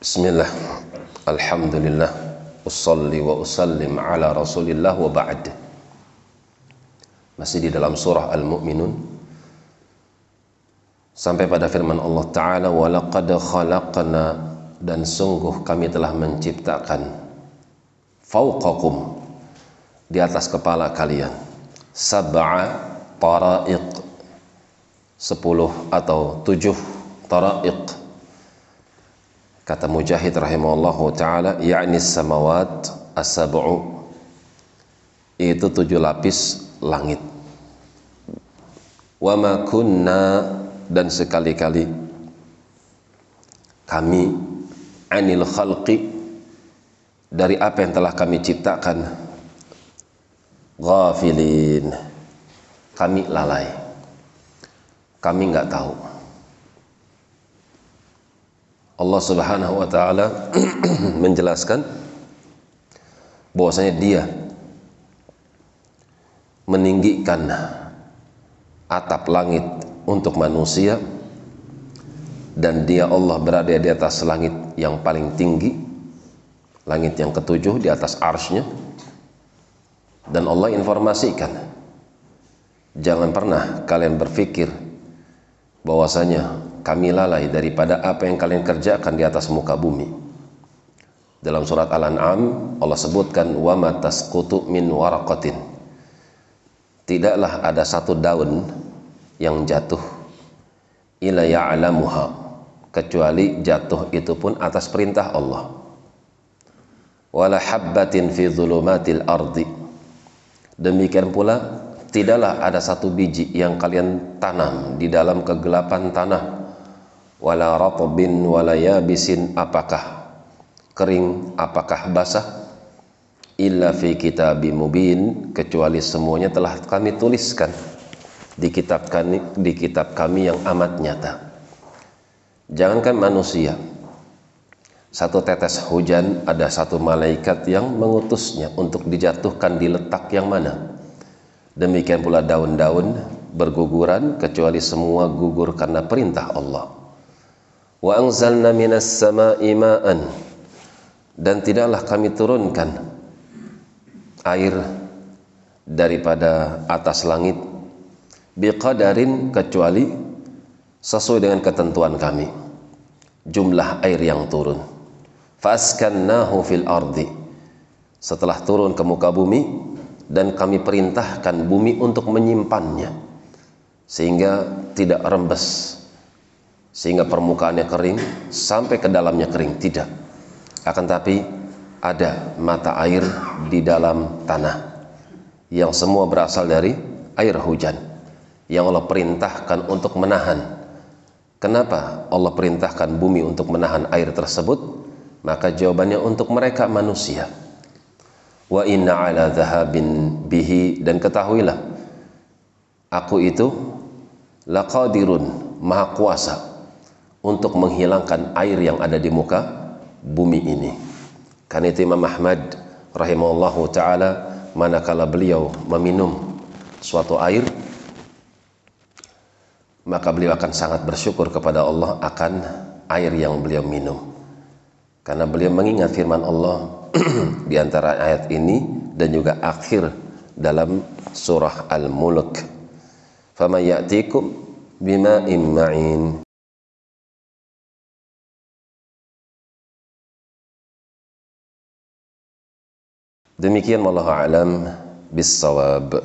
Bismillah. Alhamdulillah. Usalli wa usallim ala rasulillah wa ba'd. Masih di dalam surah Al-Mu'minun. Sampai pada firman Allah Ta'ala Walaqad khalaqna Dan sungguh kami telah menciptakan Fauqakum Di atas kepala kalian. Sab'a tara'iq Sepuluh atau tujuh tara'iq Kata Mujahid rahimahullahu taala, yakni samawat as-sab'u. Itu tujuh lapis langit. Wa ma kunna dan sekali-kali kami anil khalqi dari apa yang telah kami ciptakan ghafilin. Kami lalai. Kami nggak tahu Allah Subhanahu wa taala menjelaskan bahwasanya dia meninggikan atap langit untuk manusia dan dia Allah berada di atas langit yang paling tinggi langit yang ketujuh di atas arsnya dan Allah informasikan jangan pernah kalian berpikir bahwasanya kami lalai daripada apa yang kalian kerjakan di atas muka bumi. Dalam surat Al-An'am Allah sebutkan wa matasqutu min waraqatin. Tidaklah ada satu daun yang jatuh ila ya'lamuha kecuali jatuh itu pun atas perintah Allah. Wala habbatin fi dhulumatil ardi. Demikian pula tidaklah ada satu biji yang kalian tanam di dalam kegelapan tanah wala ratbin wala yabisin. Apakah kering apakah basah? Illa fi kitabim mubin. Kecuali semuanya telah kami tuliskan di kitab kami di kitab kami yang amat nyata. Jangankan manusia satu tetes hujan ada satu malaikat yang mengutusnya untuk dijatuhkan di letak yang mana. Demikian pula daun-daun berguguran kecuali semua gugur karena perintah Allah wa anzalna minas sama'i ma'an. Dan tidaklah kami turunkan air daripada atas langit biqadarin kecuali sesuai dengan ketentuan kami. Jumlah air yang turun. Faskannahu fil ardi. Setelah turun ke muka bumi dan kami perintahkan bumi untuk menyimpannya sehingga tidak rembes sehingga permukaannya kering sampai ke dalamnya kering. Tidak. Akan tapi ada mata air di dalam tanah yang semua berasal dari air hujan yang Allah perintahkan untuk menahan. Kenapa Allah perintahkan bumi untuk menahan air tersebut? Maka jawabannya untuk mereka manusia. Wa inna ala dhahabin bihi. Dan ketahuilah aku itu laqadirun maha kuasa untuk menghilangkan air yang ada di muka bumi ini. Karena itu Imam Ahmad rahimahullahu taala manakala beliau meminum suatu air maka beliau akan sangat bersyukur kepada Allah akan air yang beliau minum. Karena beliau mengingat firman Allah di antara ayat ini dan juga akhir dalam surah Al-Mulk. "Faman ya'tikum bima'in ma'in" Demikian wallahu alam bisawab.